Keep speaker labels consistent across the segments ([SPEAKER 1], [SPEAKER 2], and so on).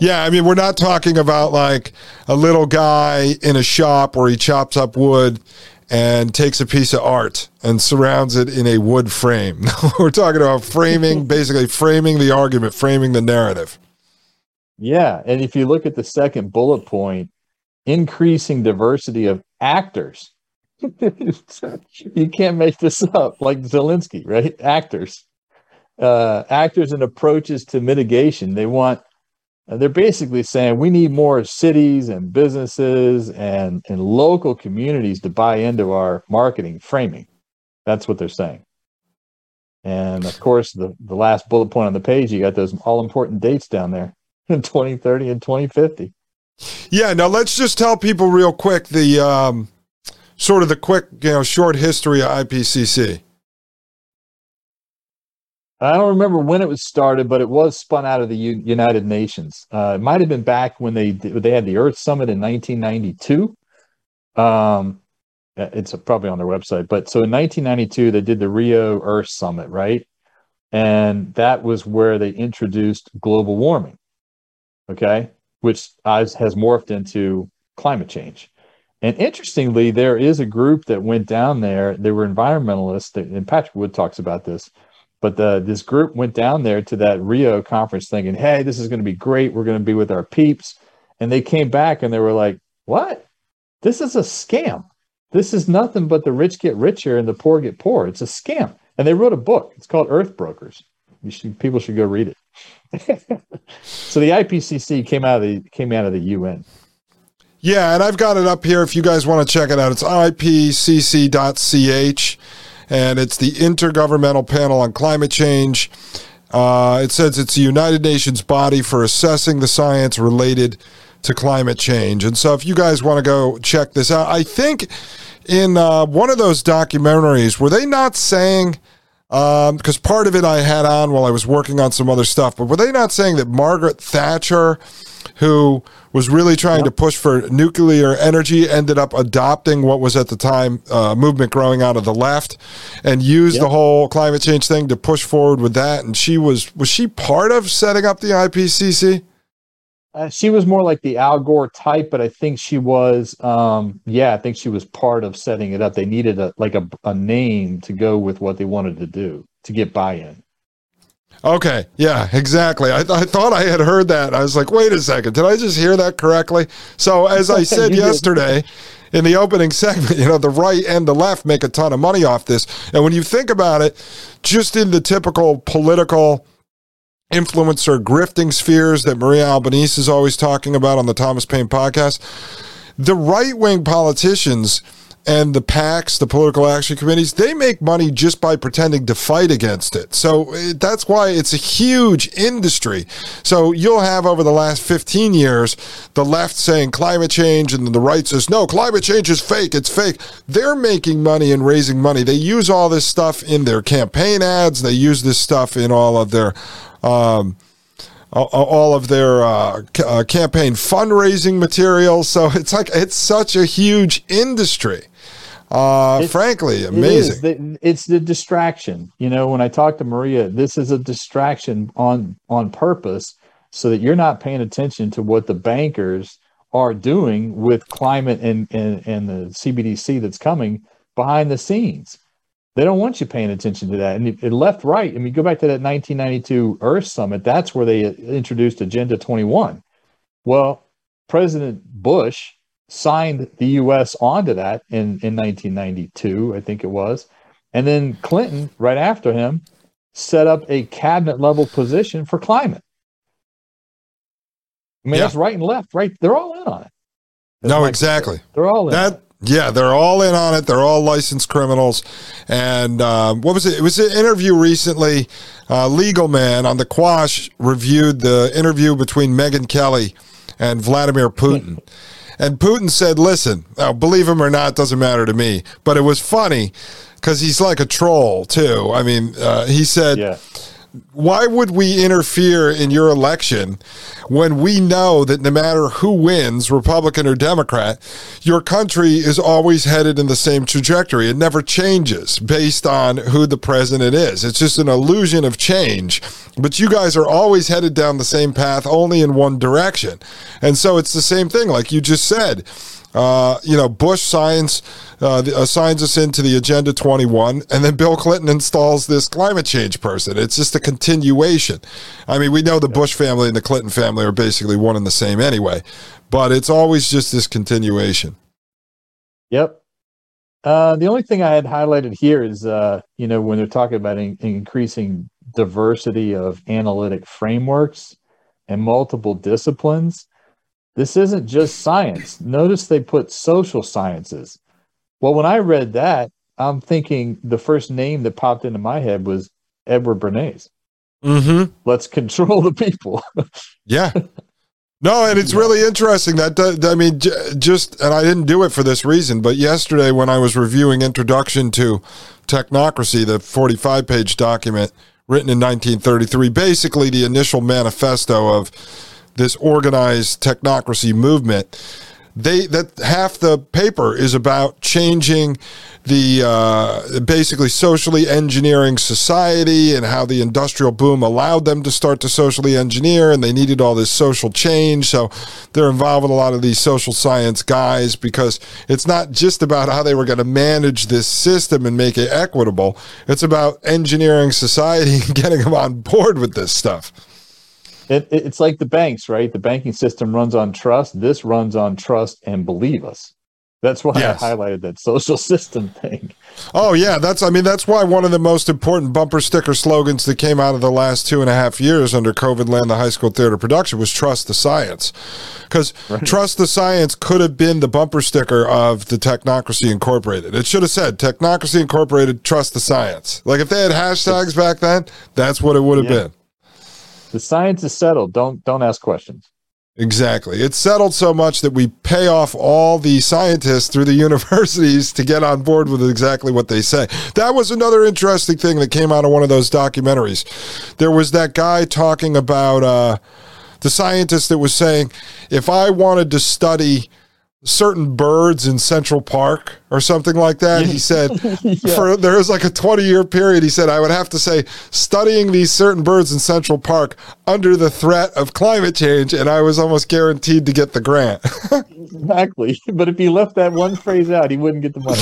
[SPEAKER 1] Yeah, I mean, we're not talking about like a little guy in a shop where he chops up wood and takes a piece of art and surrounds it in a wood frame. we're talking about framing, basically framing the argument, framing the narrative.
[SPEAKER 2] Yeah, and if you look at the second bullet point, increasing diversity of actors. you can't make this up, like Zelensky, right? Actors, uh, actors and approaches to mitigation. They want they're basically saying we need more cities and businesses and, and local communities to buy into our marketing framing. That's what they're saying. And of course, the, the last bullet point on the page, you got those all important dates down there in 2030 and 2050.
[SPEAKER 1] Yeah, now let's just tell people real quick the um, sort of the quick, you know, short history of IPCC.
[SPEAKER 2] I don't remember when it was started, but it was spun out of the U- United Nations. Uh, it might have been back when they they had the Earth Summit in 1992. Um, it's probably on their website, but so in 1992 they did the Rio Earth Summit, right? And that was where they introduced global warming. Okay, which has, has morphed into climate change. And interestingly, there is a group that went down there. They were environmentalists, and Patrick Wood talks about this but the, this group went down there to that Rio conference thinking, hey, this is going to be great. We're going to be with our peeps. And they came back and they were like, what? This is a scam. This is nothing but the rich get richer and the poor get poor. It's a scam. And they wrote a book. It's called Earth Brokers. Should, people should go read it. so the IPCC came out of the came out of the UN.
[SPEAKER 1] Yeah, and I've got it up here if you guys want to check it out. It's ipcc.ch and it's the Intergovernmental Panel on Climate Change. Uh, it says it's the United Nations body for assessing the science related to climate change. And so, if you guys want to go check this out, I think in uh, one of those documentaries, were they not saying? Because um, part of it I had on while I was working on some other stuff, but were they not saying that Margaret Thatcher, who was really trying yep. to push for nuclear energy, ended up adopting what was at the time uh, movement growing out of the left, and used yep. the whole climate change thing to push forward with that. And she was was she part of setting up the IPCC?
[SPEAKER 2] Uh, she was more like the Al Gore type, but I think she was, um, yeah, I think she was part of setting it up. They needed a like a, a name to go with what they wanted to do to get buy-in.
[SPEAKER 1] Okay. Yeah, exactly. I, th- I thought I had heard that. I was like, wait a second. Did I just hear that correctly? So, as I said yesterday in the opening segment, you know, the right and the left make a ton of money off this. And when you think about it, just in the typical political influencer grifting spheres that Maria Albanese is always talking about on the Thomas Paine podcast, the right wing politicians and the PACs, the political action committees, they make money just by pretending to fight against it. So eh, that's why it's a huge industry. So you'll have over the last 15 years the left saying climate change and the right says, no, climate change is fake. It's fake. They're making money and raising money. They use all this stuff in their campaign ads, they use this stuff in all of their. Um, all of their uh, uh, campaign fundraising materials. So it's like it's such a huge industry. Uh, it's, frankly, amazing.
[SPEAKER 2] It it's the distraction. You know, when I talk to Maria, this is a distraction on on purpose, so that you're not paying attention to what the bankers are doing with climate and and, and the CBDC that's coming behind the scenes. They don't want you paying attention to that. And it, left, right. I mean, go back to that 1992 Earth Summit. That's where they introduced Agenda 21. Well, President Bush signed the U.S. onto that in, in 1992, I think it was. And then Clinton, right after him, set up a cabinet level position for climate. I mean, yeah. that's right and left, right? They're all in on it.
[SPEAKER 1] That's no, exactly.
[SPEAKER 2] They're all in.
[SPEAKER 1] That yeah, they're all in on it. They're all licensed criminals. And um, what was it? It was an interview recently. Uh, Legal Man on the Quash reviewed the interview between Megyn Kelly and Vladimir Putin. And Putin said, listen, believe him or not, doesn't matter to me. But it was funny because he's like a troll, too. I mean, uh, he said, yeah. Why would we interfere in your election when we know that no matter who wins, Republican or Democrat, your country is always headed in the same trajectory? It never changes based on who the president is. It's just an illusion of change. But you guys are always headed down the same path, only in one direction. And so it's the same thing, like you just said. Uh, you know, Bush signs uh, assigns us into the Agenda 21, and then Bill Clinton installs this climate change person. It's just a continuation. I mean, we know the Bush family and the Clinton family are basically one and the same anyway, but it's always just this continuation.
[SPEAKER 2] Yep. Uh, the only thing I had highlighted here is, uh, you know, when they're talking about in- increasing diversity of analytic frameworks and multiple disciplines this isn't just science. Notice they put social sciences. Well, when I read that, I'm thinking the first name that popped into my head was Edward Bernays.
[SPEAKER 1] Mm-hmm.
[SPEAKER 2] Let's control the people.
[SPEAKER 1] yeah. No, and it's really interesting that I mean, just and I didn't do it for this reason, but yesterday when I was reviewing Introduction to Technocracy, the 45 page document written in 1933, basically the initial manifesto of this organized technocracy movement they that half the paper is about changing the uh, basically socially engineering society and how the industrial boom allowed them to start to socially engineer and they needed all this social change. So they're involved with a lot of these social science guys because it's not just about how they were going to manage this system and make it equitable. It's about engineering society and getting them on board with this stuff
[SPEAKER 2] it, it's like the banks, right? The banking system runs on trust. This runs on trust and believe us. That's why yes. I highlighted that social system thing.
[SPEAKER 1] Oh yeah, that's I mean that's why one of the most important bumper sticker slogans that came out of the last two and a half years under COVID land the high school theater production was trust the science. Because right. trust the science could have been the bumper sticker of the Technocracy Incorporated. It should have said Technocracy Incorporated, trust the science. Like if they had hashtags back then, that's what it would have yeah. been.
[SPEAKER 2] The science is settled. Don't don't ask questions.
[SPEAKER 1] Exactly. It's settled so much that we pay off all the scientists through the universities to get on board with exactly what they say. That was another interesting thing that came out of one of those documentaries. There was that guy talking about uh, the scientist that was saying, if I wanted to study certain birds in Central Park or something like that. He said yeah. for there was like a 20 year period he said I would have to say studying these certain birds in Central Park under the threat of climate change and I was almost guaranteed to get the grant.
[SPEAKER 2] exactly. But if he left that one phrase out, he wouldn't get the money.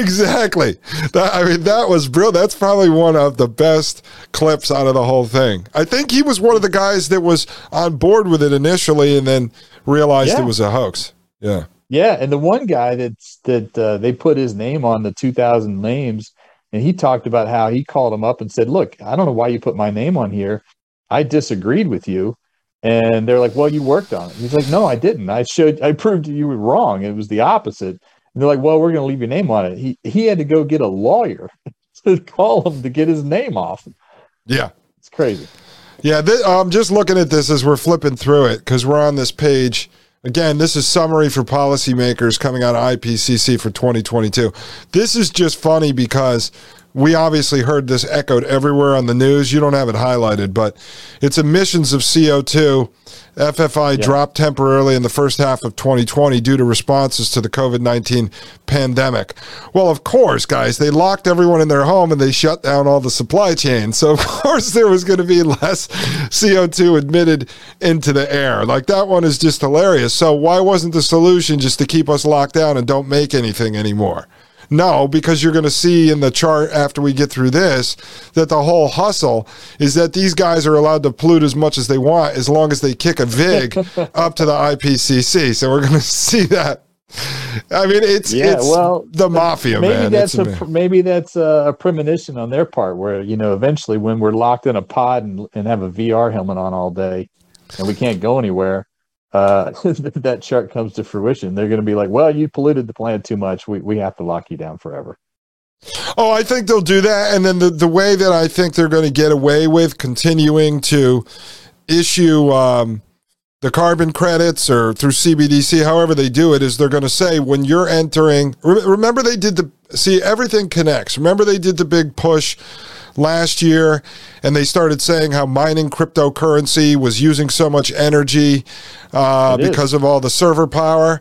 [SPEAKER 1] exactly. That, I mean that was brilliant. That's probably one of the best clips out of the whole thing. I think he was one of the guys that was on board with it initially and then realized yeah. it was a hoax. Yeah.
[SPEAKER 2] Yeah, and the one guy that's that uh, they put his name on the 2000 names, and he talked about how he called him up and said, "Look, I don't know why you put my name on here. I disagreed with you." And they're like, "Well, you worked on it." he's like, "No, I didn't. I showed. I proved you were wrong. It was the opposite." And they're like, "Well, we're going to leave your name on it." He he had to go get a lawyer to call him to get his name off.
[SPEAKER 1] Yeah,
[SPEAKER 2] it's crazy.
[SPEAKER 1] Yeah, th- I'm just looking at this as we're flipping through it because we're on this page Again, this is summary for policymakers coming out of IPCC for 2022. This is just funny because we obviously heard this echoed everywhere on the news. You don't have it highlighted, but it's emissions of CO2 FFI yeah. dropped temporarily in the first half of 2020 due to responses to the COVID 19 pandemic. Well, of course, guys, they locked everyone in their home and they shut down all the supply chains. So, of course, there was going to be less CO2 admitted into the air. Like, that one is just hilarious. So, why wasn't the solution just to keep us locked down and don't make anything anymore? No, because you're going to see in the chart after we get through this that the whole hustle is that these guys are allowed to pollute as much as they want as long as they kick a VIG up to the IPCC. So we're going to see that. I mean, it's yeah, it's well, the mafia.
[SPEAKER 2] Maybe
[SPEAKER 1] man.
[SPEAKER 2] that's
[SPEAKER 1] it's
[SPEAKER 2] a, maybe that's a, premonition on their part, where you know eventually when we're locked in a pod and, and have a VR helmet on all day, and we can't go anywhere, uh, that chart comes to fruition, they're going to be like, well, you polluted the planet too much. We, we have to lock you down forever.
[SPEAKER 1] Oh, I think they'll do that. And then the, the way that I think they're going to get away with continuing to issue um, the carbon credits or through CBDC, however they do it, is they're going to say when you're entering, remember they did the, see, everything connects. Remember they did the big push last year, and they started saying how mining cryptocurrency was using so much energy uh, because of all the server power.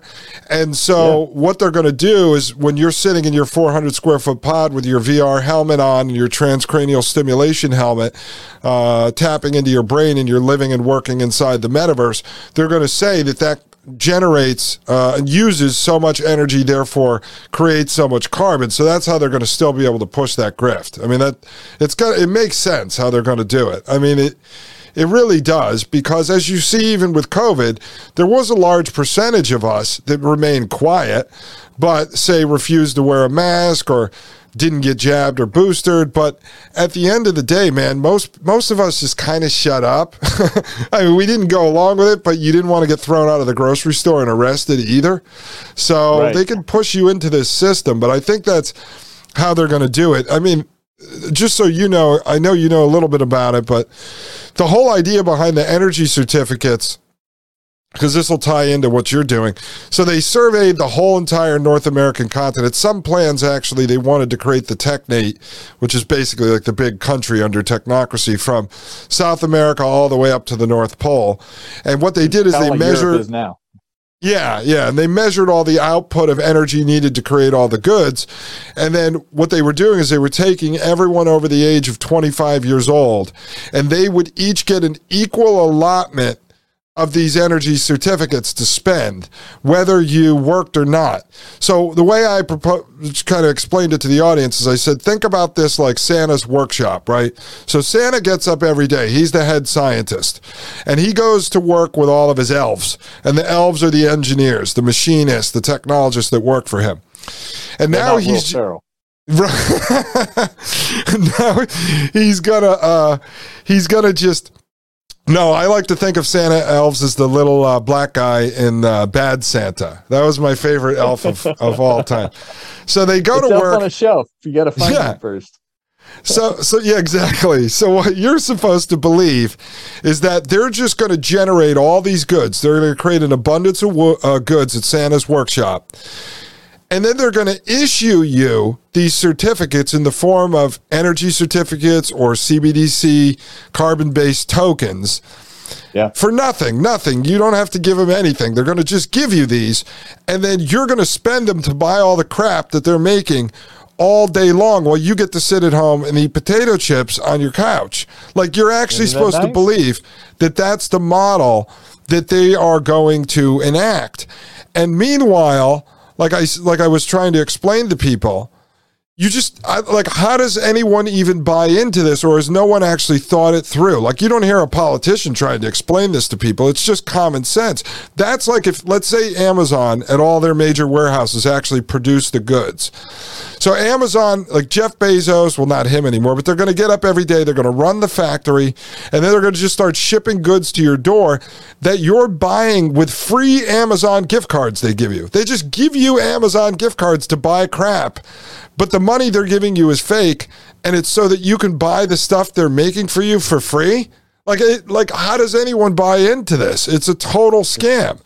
[SPEAKER 1] And so, yeah. what they're going to do is when you're sitting in your 400 square foot pod with your VR helmet on and your transcranial stimulation helmet, uh, tapping into your brain, and you're living and working inside the metaverse, they're going to say that that generates uh, and uses so much energy, therefore creates so much carbon. So that's how they're going to still be able to push that grift. I mean, that it's got it makes sense how they're going to do it. I mean, it it really does because as you see, even with COVID, there was a large percentage of us that remained quiet, but say refused to wear a mask or didn't get jabbed or boosted. But at the end of the day, man, most most of us just kind of shut up. I mean, we didn't go along with it, but you didn't want to get thrown out of the grocery store and arrested either. So right. they can push you into this system, but I think that's how they're going to do it. I mean, just so you know, I know you know a little bit about it, but the whole idea behind the energy certificates because this will tie into what you're doing. So they surveyed the whole entire North American continent. Some plans actually they wanted to create the technate, which is basically like the big country under technocracy from South America all the way up to the North Pole. And what they did is they measured
[SPEAKER 2] now.
[SPEAKER 1] Yeah, yeah. And they measured all the output of energy needed to create all the goods. And then what they were doing is they were taking everyone over the age of 25 years old, and they would each get an equal allotment of these energy certificates to spend, whether you worked or not. So the way I propose, kind of explained it to the audience is I said, think about this like Santa's workshop, right? So Santa gets up every day. He's the head scientist, and he goes to work with all of his elves, and the elves are the engineers, the machinists, the technologists that work for him. And They're now he's. now he's gonna uh, he's gonna just no, I like to think of Santa elves as the little uh, black guy in uh, Bad Santa. That was my favorite elf of, of all time. So they go
[SPEAKER 2] it's
[SPEAKER 1] to work
[SPEAKER 2] on a shelf. You got to find yeah. it first.
[SPEAKER 1] So, so yeah, exactly. So what you're supposed to believe is that they're just going to generate all these goods. They're going to create an abundance of wo- uh, goods at Santa's workshop, and then they're going to issue you these certificates in the form of energy certificates or CBDC carbon based tokens.
[SPEAKER 2] Yeah.
[SPEAKER 1] For nothing, nothing. You don't have to give them anything. They're going to just give you these, and then you're going to spend them to buy all the crap that they're making all day long while you get to sit at home and eat potato chips on your couch. Like you're actually supposed nice? to believe that that's the model that they are going to enact. And meanwhile, like I like I was trying to explain to people. You just I, like how does anyone even buy into this, or has no one actually thought it through? Like you don't hear a politician trying to explain this to people. It's just common sense. That's like if let's say Amazon and all their major warehouses actually produce the goods. So Amazon, like Jeff Bezos, well not him anymore, but they're going to get up every day. They're going to run the factory, and then they're going to just start shipping goods to your door that you're buying with free Amazon gift cards. They give you. They just give you Amazon gift cards to buy crap but the money they're giving you is fake and it's so that you can buy the stuff they're making for you for free? Like it, like how does anyone buy into this? It's a total scam.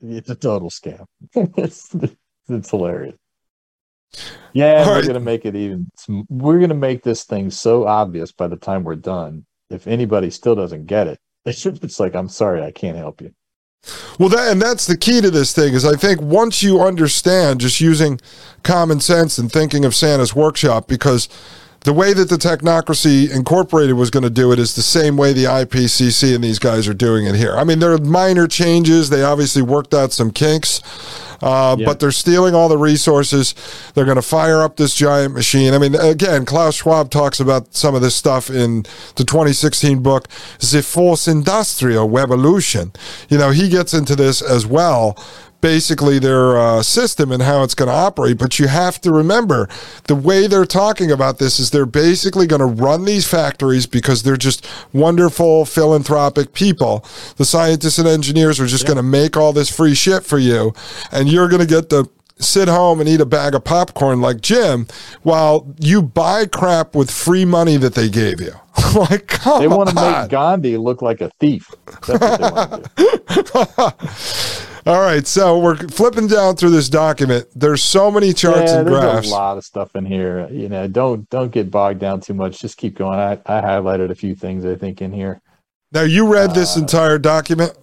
[SPEAKER 2] It's a total scam. It's, it's hilarious. Yeah we're gonna make it even we're gonna make this thing so obvious by the time we're done. If anybody still doesn't get it it's like i'm sorry i can't help you
[SPEAKER 1] well, that and that's the key to this thing is I think once you understand just using common sense and thinking of Santa's workshop, because the way that the Technocracy Incorporated was going to do it is the same way the IPCC and these guys are doing it here. I mean, there are minor changes. They obviously worked out some kinks, uh, yeah. but they're stealing all the resources. They're going to fire up this giant machine. I mean, again, Klaus Schwab talks about some of this stuff in the 2016 book, The Fourth Industrial Revolution. You know, he gets into this as well basically their uh, system and how it's going to operate. But you have to remember the way they're talking about this is they're basically going to run these factories because they're just wonderful philanthropic people. The scientists and engineers are just yeah. going to make all this free shit for you, and you're going to get the sit home and eat a bag of popcorn like Jim while you buy crap with free money that they gave you. like, come
[SPEAKER 2] they want to make Gandhi look like a thief. That's what they want to do.
[SPEAKER 1] All right, so we're flipping down through this document. There's so many charts
[SPEAKER 2] yeah,
[SPEAKER 1] and
[SPEAKER 2] there's
[SPEAKER 1] graphs.
[SPEAKER 2] There's a lot of stuff in here. You know, don't don't get bogged down too much. Just keep going. I, I highlighted a few things I think in here.
[SPEAKER 1] Now you read this
[SPEAKER 2] Uh,
[SPEAKER 1] entire document.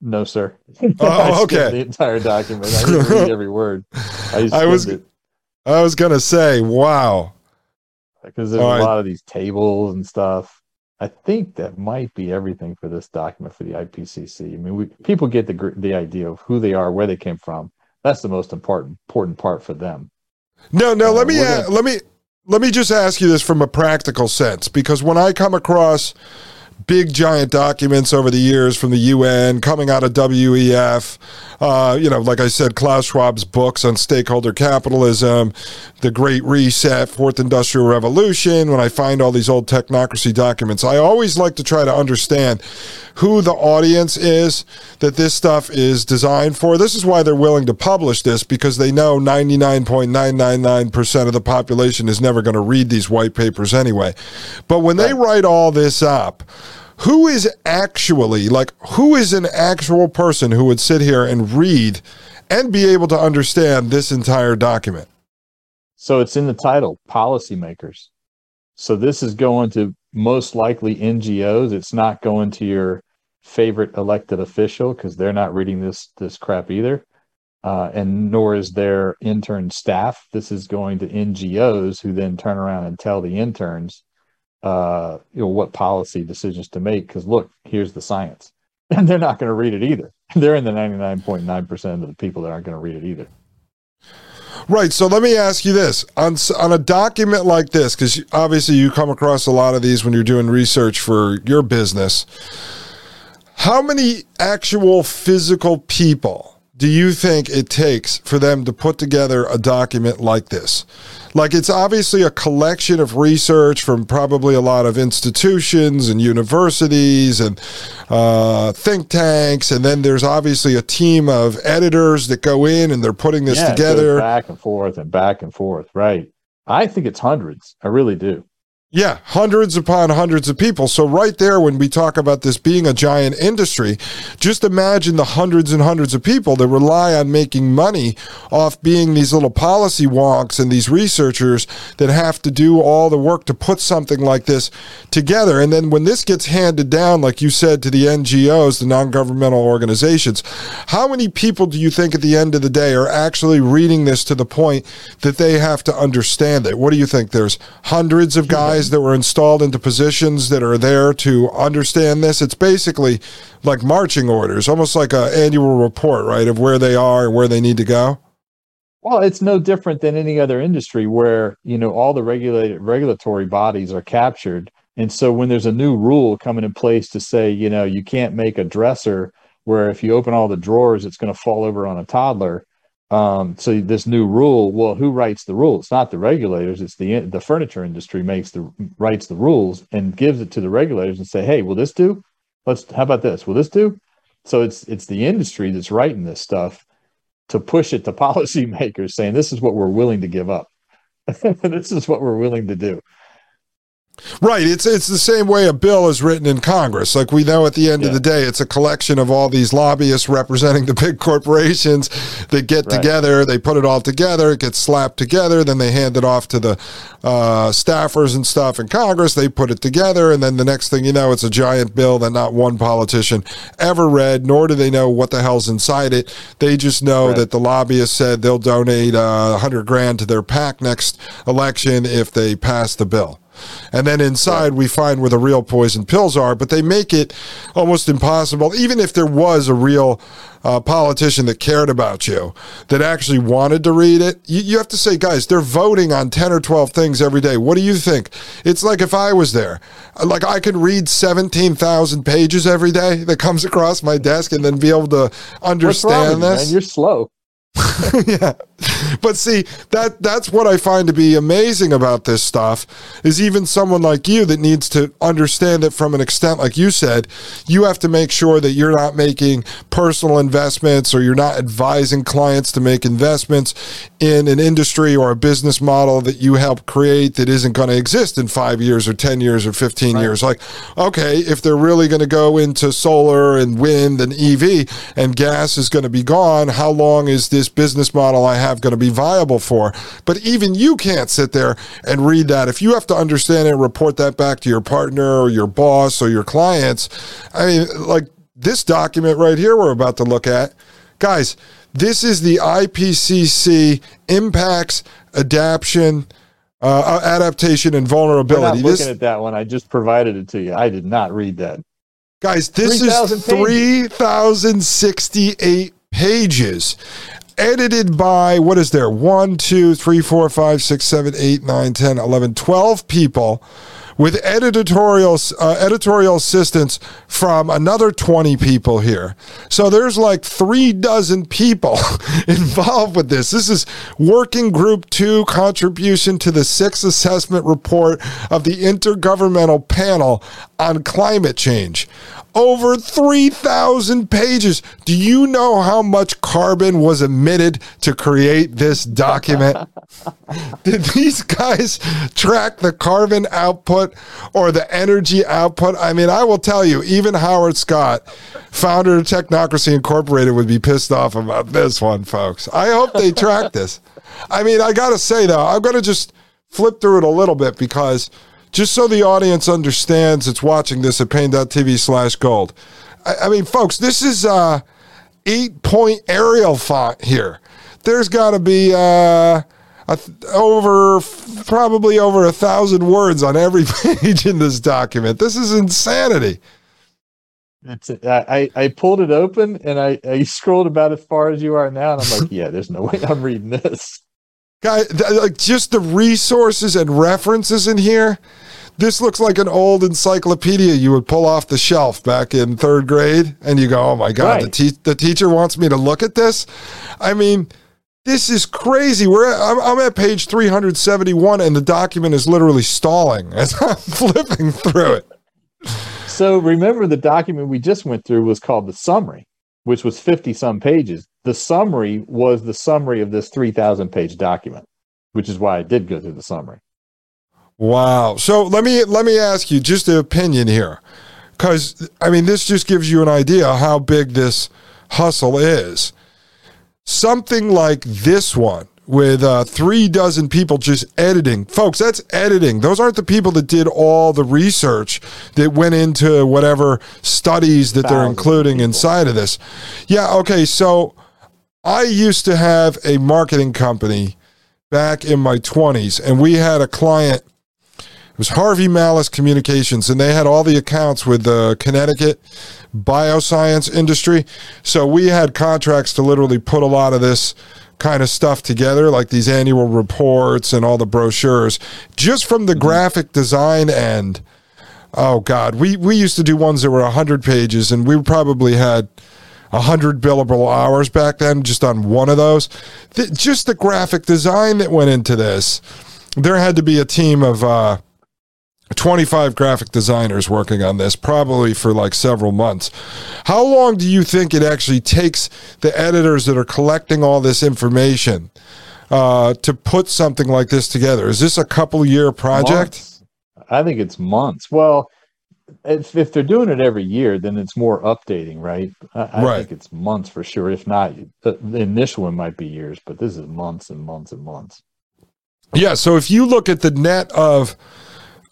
[SPEAKER 2] No, sir.
[SPEAKER 1] Oh, okay.
[SPEAKER 2] The entire document. I didn't read every word. I,
[SPEAKER 1] I was-
[SPEAKER 2] skimmed
[SPEAKER 1] I was gonna say, wow.
[SPEAKER 2] because there's
[SPEAKER 1] All
[SPEAKER 2] a
[SPEAKER 1] right.
[SPEAKER 2] lot of these tables and stuff. I think that might be everything for this document for the IPCC. I mean, we, people get the the idea of who they are, where they came from. That's the most important important part for them.
[SPEAKER 1] No, no.
[SPEAKER 2] Uh,
[SPEAKER 1] let me
[SPEAKER 2] gonna-
[SPEAKER 1] let me let me just ask you this from a practical sense, because when I come across big giant documents over the years from the UN coming out of WEF, uh, you know, like I said, Klaus Schwab's books on stakeholder capitalism, the Great Reset, Fourth Industrial Revolution. When I find all these old technocracy documents, I always like to try to understand who the audience is that this stuff is designed for. This is why they're willing to publish this because they know 99.999% of the population is never going to read these white papers anyway. But when they write all this up, who is actually like who is an actual person who would sit here and read and be able to understand this entire document?
[SPEAKER 2] So it's in the title, policymakers. So this is going to most likely NGOs. It's not going to your favorite elected official because they're not reading this this crap either, uh, and nor is their intern staff. This is going to NGOs who then turn around and tell the interns, uh, you know, what policy decisions to make. Because look, here's the science, and they're not going to read it either. They're in the ninety nine point nine percent of the people that aren't going to read it either.
[SPEAKER 1] Right. So let me ask you this on on a document like this, because obviously you come across a lot of these when you're doing research for your business. How many actual physical people do you think it takes for them to put together a document like this? Like it's obviously a collection of research from probably a lot of institutions and universities and uh, think tanks, and then there's obviously a team of editors that go in and they're putting this
[SPEAKER 2] Yeah,
[SPEAKER 1] together.
[SPEAKER 2] back and forth and back and forth. Right. I think it's hundreds. I really do.
[SPEAKER 1] Yeah, hundreds upon hundreds of people. So, right there, when we talk about this being a giant industry, just imagine the hundreds and hundreds of people that rely on making money off being these little policy wonks and these researchers that have to do all the work to put something like this together. And then when this gets handed down, like you said, to the NGOs, the non governmental organizations, how many people do you think at the end of the day are actually reading this to the point that they have to understand it? What do you think? There's hundreds of guys that were installed into positions that are there to understand this. It's basically like marching orders, almost like an annual report, right, of where they are and where they need to go.
[SPEAKER 2] Well, it's no different than any other industry where, you know, all the regulated regulatory bodies are captured. And so when there's a new rule coming in place to say, you know, you can't make a dresser where if you open all the drawers, it's going to fall over on a toddler. Um, so this new rule, well, who writes the rule? It's not the regulators. It's the the furniture industry makes the writes the rules and gives it to the regulators and say, hey, will this do? Let's how about this? Will this do? So it's it's the industry that's writing this stuff to push it to policymakers, saying this is what we're willing to give up. this is what we're willing to do.
[SPEAKER 1] Right. It's it's the same way a bill is written in Congress. Like we know at the end of the day, it's a collection of all these lobbyists representing the big corporations that get
[SPEAKER 2] Right.
[SPEAKER 1] together. They put it all together. It gets slapped together. Then they hand it off to the uh, staffers and stuff in Congress. They put it together, and then the next thing you know, it's a giant bill that not one politician ever read, nor do they know what the hell's inside it. They just know
[SPEAKER 2] Right.
[SPEAKER 1] that the lobbyists said they'll donate uh, a hundred grand to their PAC next election if they pass the bill. And then inside, we find where the real poison pills are, but they make it almost impossible. Even if there was a real uh, politician that cared about you, that actually wanted to read it, you, you have to say, guys, they're voting on 10 or 12 things every day. What do you think? It's like if I was there, like I could read 17,000 pages every day that comes across my desk and then be able to
[SPEAKER 2] What's wrong with
[SPEAKER 1] understand
[SPEAKER 2] you, man?
[SPEAKER 1] this.
[SPEAKER 2] You're slow.
[SPEAKER 1] yeah. but see that that's what I find to be amazing about this stuff is even someone like you that needs to understand it from an extent like you said, you have to make sure that you're not making personal investments or you're not advising clients to make investments in an industry or a business model that you help create that isn't going to exist in 5 years or 10 years or 15 right. years. Like okay, if they're really going to go into solar and wind and EV and gas is going to be gone, how long is this business model I have going to be viable for? But even you can't sit there and read that. If you have to understand it and report that back to your partner or your boss or your clients, I mean, like this document right here we're about to look at, guys, this is the IPCC impacts adaptation. Uh, adaptation and vulnerability.
[SPEAKER 2] We're not looking this, at that one. I just provided it to you. I did not read that.
[SPEAKER 1] Guys, this 3, is 3,068 pages edited by what is there? 1, 2, 3, 4, 5, 6, 7, 8, 9, 10, 11, 12 people with editorial uh, editorial assistance from another 20 people here. So there's like three dozen people involved with this. This is working group two contribution to the sixth assessment report of the Intergovernmental Panel on Climate Change over 3,000 pages. Do you know how much carbon was emitted to create this document? Did these guys track the carbon output or the energy output? I mean, I will tell you, even Howard Scott, founder of Technocracy Incorporated, would be pissed off about this one, folks. I hope they track this. I mean, I got to say, though, I'm going to just flip through it a little bit because just so the audience understands it's watching this at Paine.tv slash gold. I, I, mean, folks, this is uh eight point Arial font here. There's got to be uh, th- over probably over a thousand words on every page in this document. This is insanity.
[SPEAKER 2] That's it. I, I pulled it open and I, I scrolled about as far as you are now, and I'm like, yeah, there's no way I'm reading this.
[SPEAKER 1] Guy, uh, like just the resources and references in here. This looks like an old encyclopedia you would pull off the shelf back in third grade, and you go, "Oh my god, right. the, te- the teacher wants me to look at this." I mean, this is crazy. We're at, I'm, I'm at page 371, and the document is literally stalling as I'm flipping through it.
[SPEAKER 2] So remember, the document we just went through was called the summary, which was 50 some pages the summary was the summary of this 3,000 page document, which is why I did go through the summary.
[SPEAKER 1] Wow. So let me let me ask you just an opinion here, because I mean this just gives you an idea how big this hustle is. Something like this one with uh, three dozen people just editing. Folks, that's editing. Those aren't the people that did all the research that went into whatever studies that they're including inside of this. Yeah, okay, so I used to have a marketing company back in my 20s, and we had a client. It was Harvey Malice Communications, and they had all the accounts with the Connecticut bioscience industry. So we had contracts to literally put a lot of this kind of stuff together, like these annual reports and all the brochures, just from the mm-hmm. graphic design end. Oh God, we we used to do ones that were hundred pages, and we probably had 100 billable hours back then just on one of those. The, just the graphic design that went into this. There had to be a team of uh, 25 graphic designers working on this, probably for like several months. How long do you think it actually takes the editors that are collecting all this information uh, to put something like this together? Is this a couple year project?
[SPEAKER 2] Months. I think it's months. Well, if, if they're doing it every year, then it's more updating, right? I, I right. think it's months for sure. If not, the, the initial one might be years, but this is months and months and months.
[SPEAKER 1] Yeah. So if you look at the net of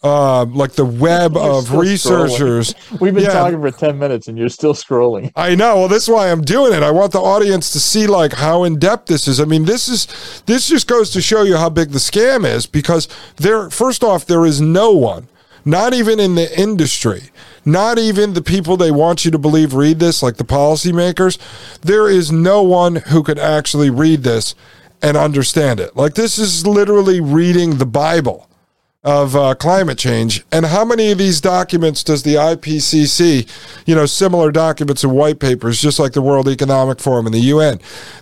[SPEAKER 1] uh, like the web of researchers.
[SPEAKER 2] Scrolling. We've been yeah. talking for 10 minutes and you're still scrolling.
[SPEAKER 1] I know. Well, that's why I'm doing it. I want the audience to see like how in depth this is. I mean, this is this just goes to show you how big the scam is because there first off there is no one not even in the industry, not even the people they want you to believe read this, like the policymakers. There is no one who could actually read this and understand it. Like this is literally reading the Bible. of uh, climate change. And how many of these documents does the IPCC, you know, similar documents and white papers, just like the World Economic Forum and the UN,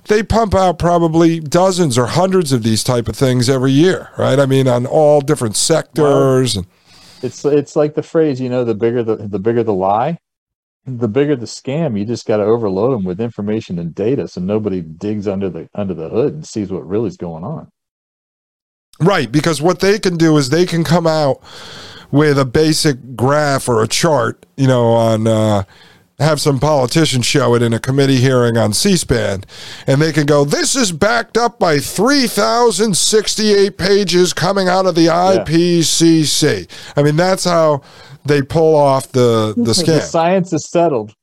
[SPEAKER 1] they pump out probably dozens or hundreds of these type of things every year, right? I mean, on all different sectors.
[SPEAKER 2] Well, it's it's like the phrase, you know, the bigger the the bigger the lie, the bigger the scam. You just got to overload them with information and data, so nobody digs under the under the hood and sees what really is going on.
[SPEAKER 1] Right, because what they can do is they can come out with a basic graph or a chart, you know, on uh, have some politicians show it in a committee hearing on C-SPAN, and they can go, "This is backed up by 3,068 pages coming out of the IPCC." Yeah. I mean, that's how they pull off the the scam. the
[SPEAKER 2] science is settled.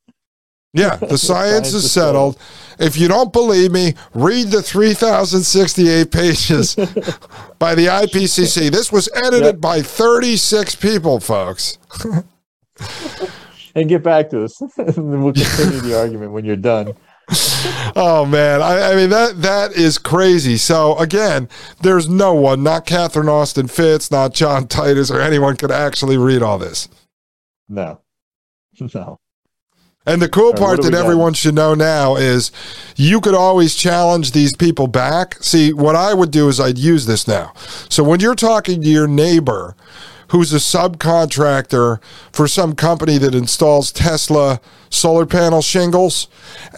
[SPEAKER 1] Yeah, the science is settled. If you don't believe me, read the 3,068 pages by the IPCC. This was edited yep. by 36 people, folks.
[SPEAKER 2] And get back to us. and we'll continue the argument when you're done.
[SPEAKER 1] oh man, I, I, mean that that is crazy. So again, there's no one, not Catherine Austin Fitts, not John Titus, or anyone could actually read all this.
[SPEAKER 2] No, no.
[SPEAKER 1] And the cool part that everyone should know now is you could always challenge these people back. See, what I would do is I'd use this now. So when you're talking to your neighbor who's a subcontractor for some company that installs Tesla solar panel shingles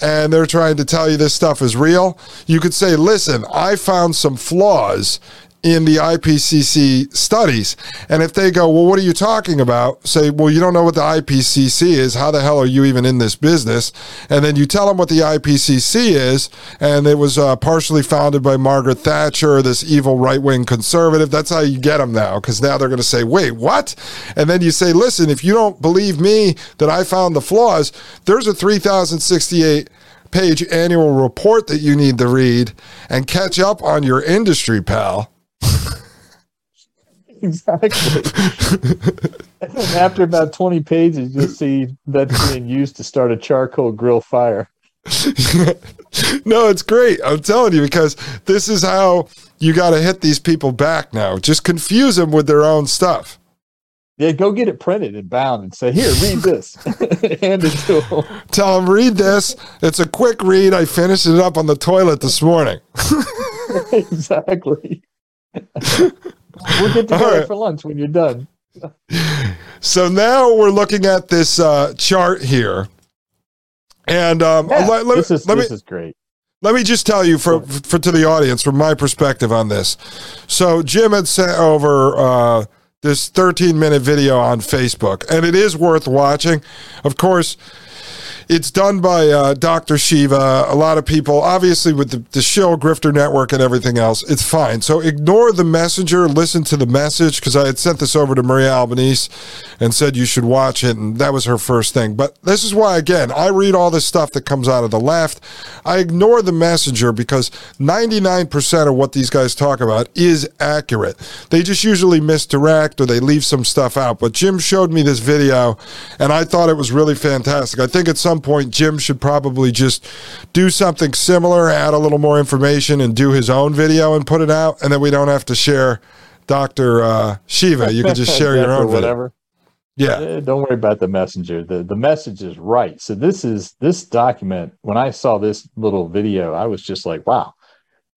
[SPEAKER 1] and they're trying to tell you this stuff is real, you could say, listen, I found some flaws in the IPCC studies. And if they go, well, what are you talking about? Say, well, you don't know what the IPCC is. How the hell are you even in this business? And then you tell them what the IPCC is. And it was uh, partially founded by Margaret Thatcher, this evil right wing conservative. That's how you get them now, because now they're going to say, wait, what? And then you say, listen, if you don't believe me that I found the flaws, there's a 3068 page annual report that you need to read and catch up on your industry, pal
[SPEAKER 2] exactly. and after about 20 pages, you'll see that's being used to start a charcoal grill fire.
[SPEAKER 1] no, it's great. I'm telling you, because this is how you got to hit these people back now. Just confuse them with their own stuff.
[SPEAKER 2] Yeah, go get it printed and bound and say, here, read this. Hand it to them.
[SPEAKER 1] Tell them, read this. It's a quick read. I finished it up on the toilet this morning.
[SPEAKER 2] exactly. we'll get together right. for lunch when you're done.
[SPEAKER 1] so now we're looking at this uh, chart here, and um,
[SPEAKER 2] yeah, let, let, this is let this me, is great.
[SPEAKER 1] Let me just tell you for, for to the audience from my perspective on this. So Jim had sent over uh, this 13 minute video on Facebook, and it is worth watching. Of course, it's done by uh, Dr. Shiva. A lot of people, obviously, with the, the show Grifter Network and everything else, it's fine. So ignore the messenger, listen to the message, because I had sent this over to Maria Albanese and said you should watch it, and that was her first thing. But this is why, again, I read all this stuff that comes out of the left. I ignore the messenger because 99% of what these guys talk about is accurate. They just usually misdirect or they leave some stuff out. But Jim showed me this video, and I thought it was really fantastic. I think it's some some point, Jim should probably just do something similar, add a little more information, and do his own video and put it out, and then we don't have to share Doctor uh, Shiva. You can just share your own whatever. Video. Yeah.
[SPEAKER 2] Don't worry about the messenger. The the message is right. So this is this document. When I saw this little video, I was just like, wow.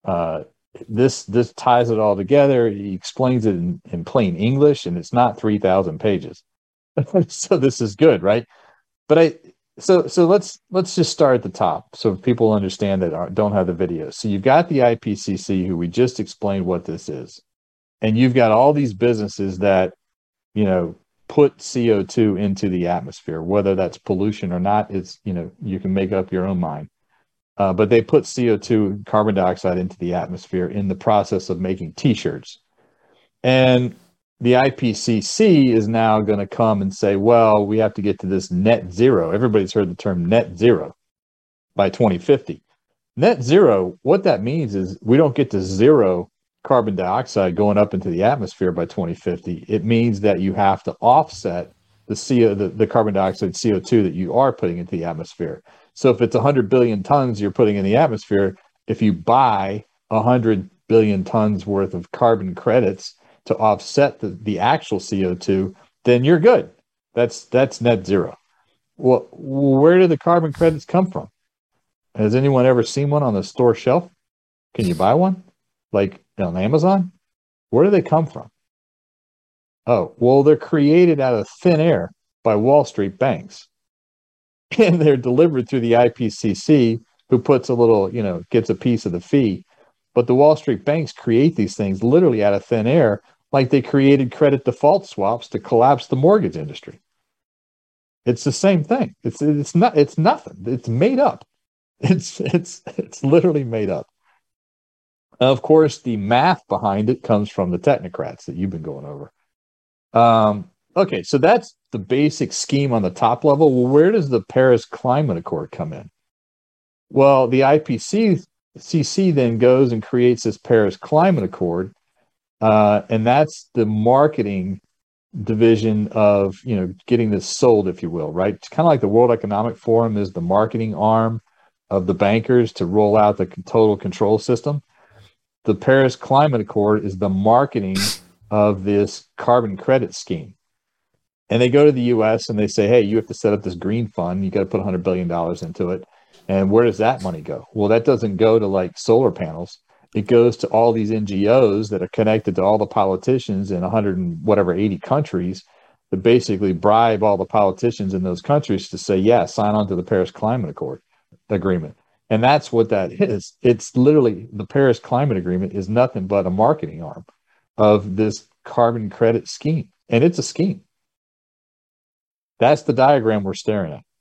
[SPEAKER 2] Uh, this this ties it all together. He explains it in, in plain English, and it's not three thousand pages. so this is good, right? But I so so let's let's just start at the top so people understand that are, don't have the video. So you've got the ipcc who we just explained what this is. And you've got all these businesses that you know put co2 into the atmosphere. Whether that's pollution or not it's you know you can make up your own mind. Uh, but they put co2 carbon dioxide into the atmosphere in the process of making t-shirts. And the IPCC is now going to come and say, well, we have to get to this net zero. Everybody's heard the term net zero by 2050. Net zero, what that means is we don't get to zero carbon dioxide going up into the atmosphere by 2050. It means that you have to offset the CO, the, the carbon dioxide CO2 that you are putting into the atmosphere. So if it's 100 billion tons you're putting in the atmosphere, if you buy 100 billion tons worth of carbon credits, to offset the, the actual CO2, then you're good. That's that's net zero. Well, where do the carbon credits come from? Has anyone ever seen one on the store shelf? Can you buy one? Like on Amazon? Where do they come from? Oh, well, they're created out of thin air by Wall Street banks. And they're delivered through the IPCC, who puts a little, you know, gets a piece of the fee. But the Wall Street banks create these things literally out of thin air, like they created credit default swaps to collapse the mortgage industry. It's the same thing. It's it's not it's nothing. It's made up. It's it's it's literally made up. Of course, the math behind it comes from the technocrats that you've been going over. Um, okay, so that's the basic scheme on the top level. Well, where does the Paris Climate Accord come in? Well, the IPCC then goes and creates this Paris Climate Accord, uh, and that's the marketing division of you know getting this sold, if you will, right? It's kind of like the World Economic Forum is the marketing arm of the bankers to roll out the total control system the Paris Climate Accord is the marketing of this carbon credit scheme. And they go to the US and they say, hey, you have to set up this green fund. You got to put $100 billion into it. And where does that money go? Well, that doesn't go to like solar panels. It goes to all these NGOs that are connected to all the politicians in 100 and whatever 80 countries that basically bribe all the politicians in those countries to say, yeah, sign on to the Paris Climate Accord agreement. And that's what that is. It's literally the Paris Climate Agreement is nothing but a marketing arm of this carbon credit scheme. And it's a scheme. That's the diagram we're staring at.